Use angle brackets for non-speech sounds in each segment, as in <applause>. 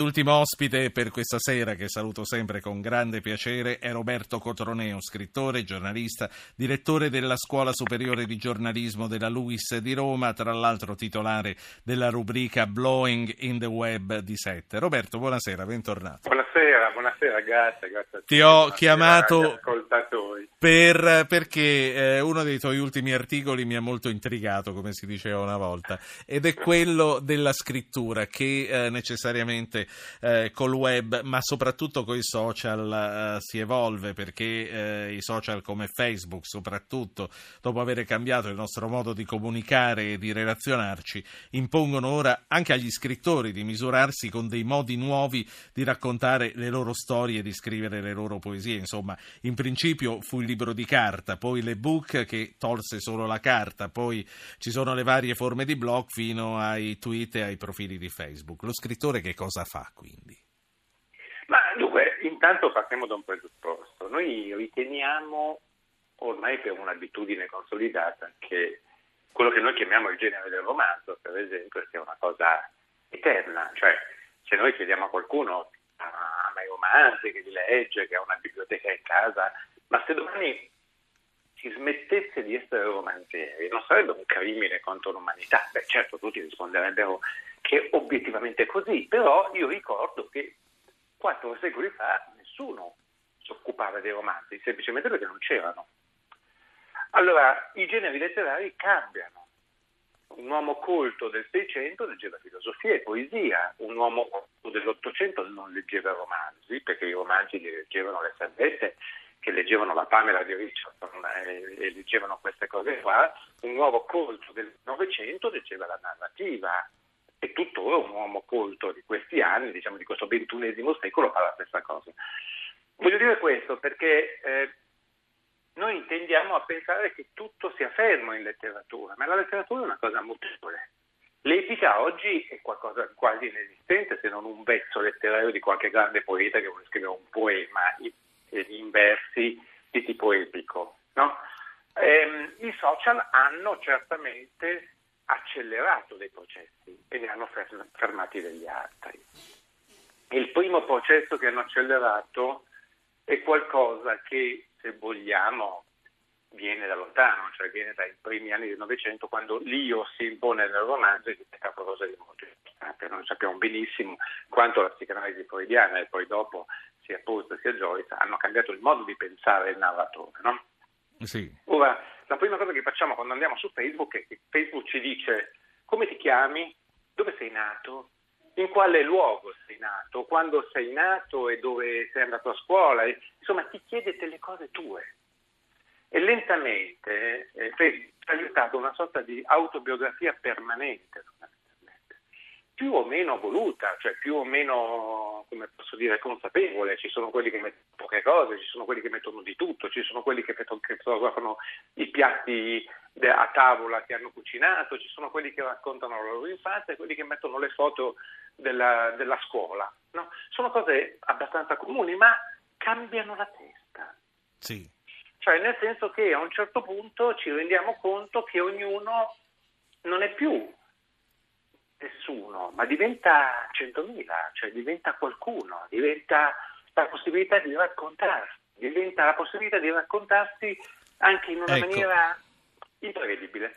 L'ultimo ospite per questa sera, che saluto sempre con grande piacere, è Roberto Cotroneo, scrittore, giornalista, direttore della Scuola Superiore di Giornalismo della LUIS di Roma, tra l'altro titolare della rubrica Blowing in the Web di Sette. Roberto, buonasera, bentornato. Buonasera, buonasera, grazie, grazie a tutti. Ti ho chiamato ascoltatori. Per, perché eh, uno dei tuoi ultimi articoli mi ha molto intrigato, come si diceva una volta, ed è quello della scrittura che eh, necessariamente eh, col web, ma soprattutto con i social, eh, si evolve perché eh, i social come Facebook, soprattutto dopo aver cambiato il nostro modo di comunicare e di relazionarci, impongono ora anche agli scrittori di misurarsi con dei modi nuovi di raccontare le loro storie di scrivere le loro poesie. Insomma, in principio fu il libro di carta, poi l'ebook che tolse solo la carta, poi ci sono le varie forme di blog fino ai tweet e ai profili di Facebook. Lo scrittore che cosa fa quindi? Ma dunque, intanto partiamo da un presupposto. Noi riteniamo ormai per un'abitudine consolidata che quello che noi chiamiamo il genere del romanzo, per esempio, sia una cosa eterna, cioè se noi chiediamo a qualcuno ama i romanzi, che li legge, che ha una biblioteca in casa, ma se domani si smettesse di essere romanzieri, non sarebbe un crimine contro l'umanità. Beh, certo, tutti risponderebbero che obiettivamente è così, però io ricordo che quattro secoli fa nessuno si occupava dei romanzi, semplicemente perché non c'erano. Allora, i generi letterari cambiano. Un uomo colto del Seicento leggeva filosofia e poesia, un uomo dell'Ottocento non leggeva romanzi, perché i romanzi li leggevano le salvezze che leggevano la Pamela di Richardson e, e leggevano queste cose qua, un uomo colto del Novecento leggeva la narrativa e tuttora un uomo colto di questi anni, diciamo di questo ventunesimo secolo, fa la stessa cosa. Voglio dire questo perché eh, noi intendiamo a pensare che tutto sia fermo in letteratura, ma la letteratura è una cosa mutevole. L'epica oggi è qualcosa di quasi inesistente, se non un vezzo letterario di qualche grande poeta che vuole scrivere un poema in versi di tipo epico. No? Ehm, I social hanno certamente accelerato dei processi e ne hanno fermati degli altri. Il primo processo che hanno accelerato è qualcosa che, se vogliamo, viene da lontano, cioè viene dai primi anni del Novecento, quando l'io si impone nel romanzo e diventa qualcosa di molto importante. Noi sappiamo benissimo quanto la psicanalisi freudiana e poi dopo sia Proust sia Joyce hanno cambiato il modo di pensare il narratore. No? Sì. Ora, la prima cosa che facciamo quando andiamo su Facebook è che Facebook ci dice come ti chiami, dove sei nato, in quale luogo sei nato, quando sei nato e dove sei andato a scuola, insomma ti chiede delle cose tue. E lentamente eh, Facebook ha aiutato una sorta di autobiografia permanente più o meno voluta, cioè più o meno, come posso dire, consapevole. Ci sono quelli che mettono poche cose, ci sono quelli che mettono di tutto, ci sono quelli che, fotografano i piatti a tavola che hanno cucinato, ci sono quelli che raccontano la loro infanzia e quelli che mettono le foto della, della scuola. No? Sono cose abbastanza comuni, ma cambiano la testa. Sì. Cioè nel senso che a un certo punto ci rendiamo conto che ognuno non è più nessuno, ma diventa centomila, cioè diventa qualcuno, diventa la possibilità di raccontarsi, diventa la possibilità di raccontarsi anche in una ecco. maniera imprevedibile.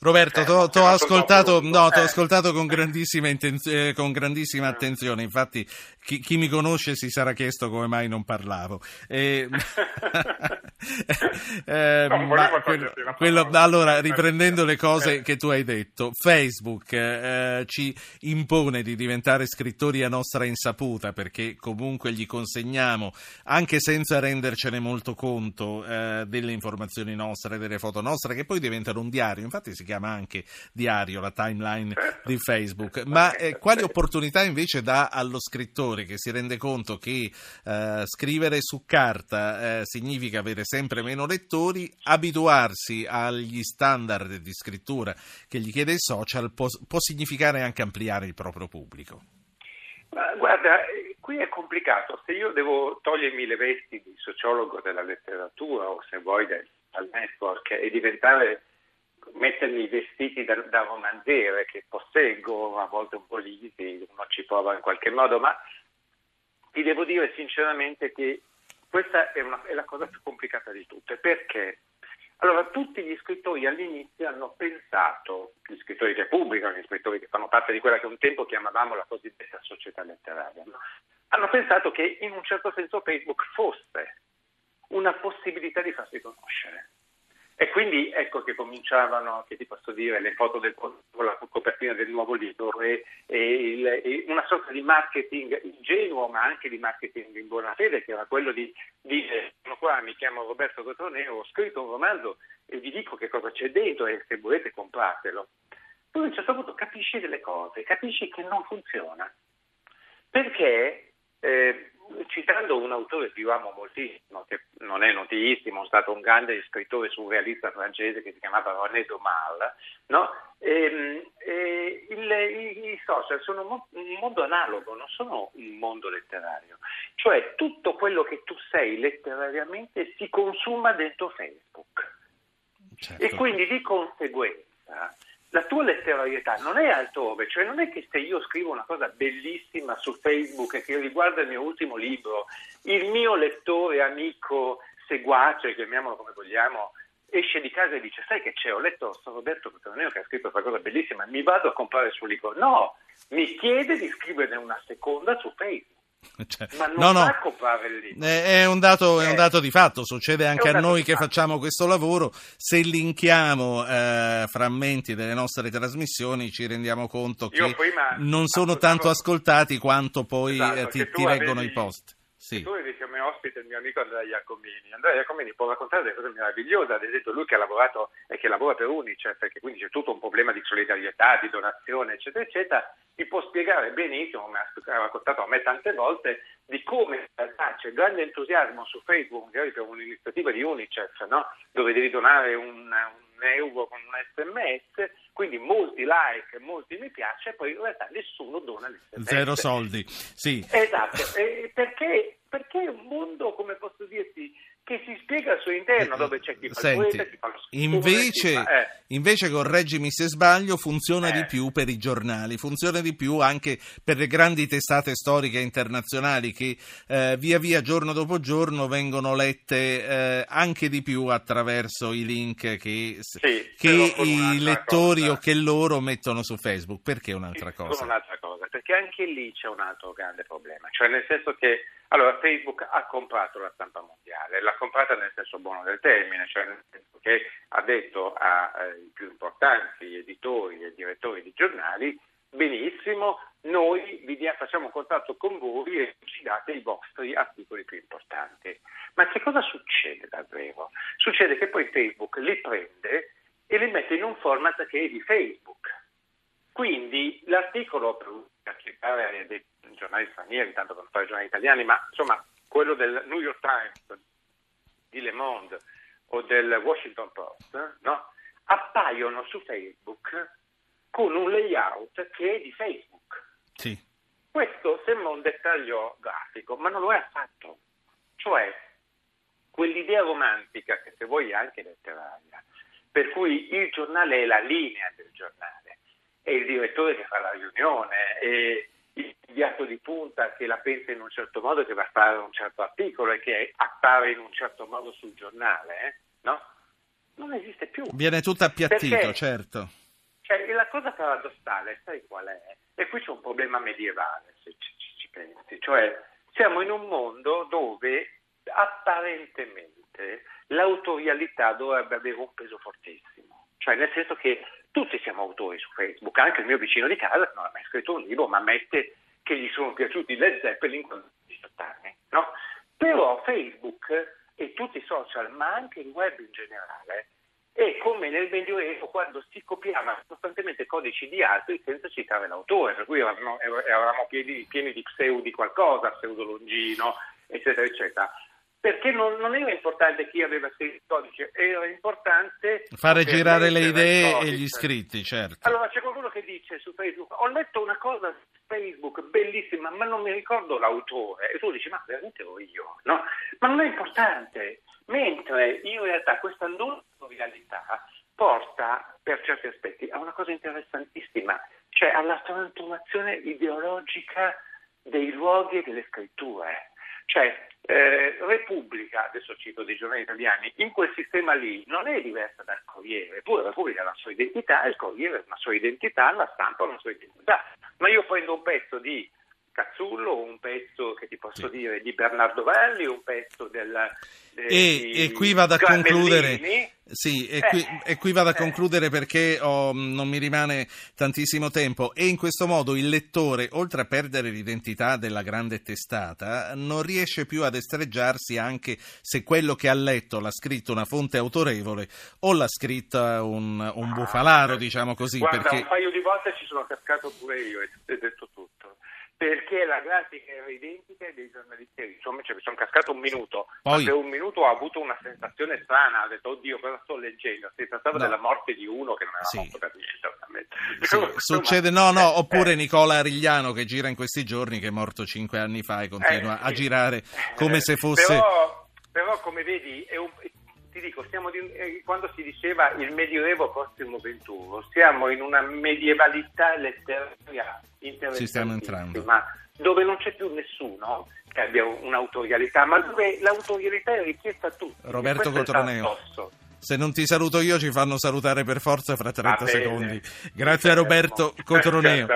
Roberto, ti ho ascoltato, no, ascoltato con, grandissima eh, con grandissima attenzione, infatti chi, chi, mi conosce si sarà chiesto come mai non parlavo. <laughs> <laughs> Eh, ma quello, quello, allora, riprendendo le cose che tu hai detto, Facebook eh, ci impone di diventare scrittori a nostra insaputa perché comunque gli consegniamo, anche senza rendercene molto conto, eh, delle informazioni nostre, delle foto nostre, che poi diventano un diario. Infatti si chiama anche diario la timeline certo. di Facebook. Ma eh, quali opportunità invece dà allo scrittore che si rende conto che eh, scrivere su carta eh, significa avere sempre meno lettori, abituarsi agli standard di scrittura che gli chiede il social può, può significare anche ampliare il proprio pubblico? Ma guarda, qui è complicato. Se io devo togliermi le vesti di sociologo della letteratura o se vuoi del network e diventare mettermi i vestiti da, da romanziere che posseggo, a volte un po' lisi, uno ci prova in qualche modo, ma ti devo dire sinceramente che questa è, una, è la cosa più complicata di tutte. Perché? Allora, tutti gli scrittori all'inizio hanno pensato, gli scrittori che pubblicano, gli scrittori che fanno parte di quella che un tempo chiamavamo la cosiddetta società letteraria, no? hanno pensato che in un certo senso Facebook fosse una possibilità di farsi conoscere. E quindi ecco che cominciavano, che ti posso dire, le foto del, con la copertina del nuovo libro e, e, il, e, una sorta di marketing ingenuo, ma anche di marketing in buona fede, che era quello di dire, sono qua, mi chiamo Roberto Cotroneo, ho scritto un romanzo e vi dico che cosa c'è dentro e se volete compratelo. Tu a un certo punto capisci delle cose, capisci che non funziona. Perché eh, citando un autore che io amo moltissimo, che non è notissimo, è stato un grande scrittore surrealista francese che si chiamava René Domal, no? e, ehm, e il, i, i, social sono un mondo analogo, non sono un mondo letterario. Cioè tutto quello che tu sei letterariamente si consuma dentro Facebook. Certo. E quindi di conseguenza la tua letterarietà non è altrove, cioè non è che se io scrivo una cosa bellissima su Facebook e che riguarda il mio ultimo libro, il mio lettore, amico, seguace, chiamiamolo come vogliamo, esce di casa e dice sai che c'è, ho letto San Roberto Cotroneo che ha scritto questa cosa bellissima, mi vado a comprare il suo libro. No, mi chiede di scriverne una seconda su Facebook. <laughs> Cioè, ma non no, no. È, un dato, è un eh. dato di fatto, succede anche a noi che fatto. facciamo questo lavoro. Se linkiamo eh, frammenti delle nostre trasmissioni ci rendiamo conto che non sono tanto ascoltati quanto poi esatto, eh, ti, ti leggono i post. Sì. Tu avevi come ospite il mio amico Andrea Iacomini. Andrea Iacomini può raccontare delle cose meravigliose, ad esempio lui che ha lavorato e che lavora per Unicef, perché quindi c'è tutto un problema di solidarietà, di donazione, eccetera, eccetera, mi può spiegare benissimo, come ha raccontato a me tante volte, di come in realtà c'è grande entusiasmo su Facebook, magari per un'iniziativa di Unicef, no? dove devi donare un, un euro con un sms, quindi molti like, molti mi piace, e poi in realtà nessuno dona l'SMS. Zero soldi, sì. Esatto, perché, perché è un mondo, come posso dirti, che si spiega al suo interno, eh, dove c'è chi fa Senti, il poeta, chi fa lo scrittore, invece, fa, eh. invece, correggimi se sbaglio, funziona eh. di più per i giornali, funziona di più anche per le grandi testate storiche internazionali che eh, via via, giorno dopo giorno, vengono lette eh, anche di più attraverso i link che, sì, che i lettori cosa. o che loro mettono su Facebook. Perché un'altra cosa? Un'altra cosa, perché anche lì c'è un altro grande problema, cioè nel senso che allora, Facebook ha comprato la stampa mondiale, l'ha comprata nel senso buono del termine, cioè nel senso che ha detto ai eh, più importanti editori e direttori di giornali, benissimo, noi vi dia, facciamo contatto con voi e ci date i vostri articoli più importanti. Ma che cosa succede davvero? Succede che poi Facebook li prende e li mette in un format che è di Facebook. Quindi l'articolo per cercare dei giornali stranieri, tanto per non fare giornali italiani, ma insomma quello del New York Times, di Le Monde o del Washington Post, no? appaiono su Facebook con un layout che è di Facebook. Sì. Questo sembra un dettaglio grafico, ma non lo è affatto. Cioè, quell'idea romantica, che se vuoi è anche letteraria, per cui il giornale è la linea del giornale, è il direttore che fa la riunione, è inviato di punta che la pensa in un certo modo, che va a fare un certo articolo e che appare in un certo modo sul giornale, eh? no? Non esiste più. Viene tutto appiattito, Perché, certo. Cioè, la cosa paradossale, sai qual è? E qui c'è un problema medievale, se ci, ci, ci pensi. Cioè, siamo in un mondo dove apparentemente l'autorialità dovrebbe avere un peso fortissimo. Cioè, nel senso che tutti siamo autori su Facebook, anche il mio vicino di casa non ha mai scritto un libro, ma ammette che gli sono piaciuti Led Zeppelin quando ha 18 anni. No? Però Facebook e tutti i social, ma anche il web in generale, è come nel Medioevo quando si copiava costantemente codici di altri senza citare l'autore, per cui eravamo, pieni, di pseudi qualcosa, pseudolongino, eccetera, eccetera perché non, non, era importante chi aveva scritto il codice, era importante fare girare le idee e gli iscritti, certo. Allora c'è qualcuno che dice su Facebook: Ho letto una cosa su Facebook bellissima, ma non mi ricordo l'autore. E tu dici: Ma veramente ero io, no? Ma non è importante. Mentre in realtà questa non viralità porta per certi aspetti a una cosa interessantissima, cioè alla trasformazione ideologica dei luoghi e delle scritture. Cioè, eh, Repubblica, adesso cito dei giornali italiani, in quel sistema lì non è diversa dal Corriere, pure Repubblica ha la sua identità, il Corriere ha una sua identità, la stampa ha una sua identità. Ma io prendo un pezzo di Cazzullo, un pezzo che ti posso sì. dire di Bernardo Valli, un pezzo del... De, e, e, qui vado a concludere. Sì, e, qui, eh, e qui vado a eh. concludere perché oh, non mi rimane tantissimo tempo e in questo modo il lettore, oltre a perdere l'identità della grande testata, non riesce più ad estreggiarsi anche se quello che ha letto l'ha scritto una fonte autorevole o l'ha scritta un, un bufalaro, diciamo così. Guarda, perché... un paio di volte ci sono cascato pure io e detto tutto perché la grafica era identica dei giornalisti. Insomma cioè, mi sono cascato un minuto. Poi... per un minuto ho avuto una sensazione strana. Ho detto oddio cosa sto leggendo? Si trattava no. della morte di uno che non era sì. morto per niente sì, succede no no eh, oppure eh, Nicola Arigliano che gira in questi giorni che è morto cinque anni fa e continua eh, a girare come eh, se fosse però, però come vedi è un, ti dico, di, eh, quando si diceva il Medioevo prossimo 21, siamo in una medievalità letteraria ci stiamo entrando. dove non c'è più nessuno che abbia un'autorialità, ma dove l'autorialità è richiesta a tutti. Roberto Cotroneo. Se non ti saluto io ci fanno salutare per forza fra 30 secondi. Grazie a Roberto <laughs> Cotroneo.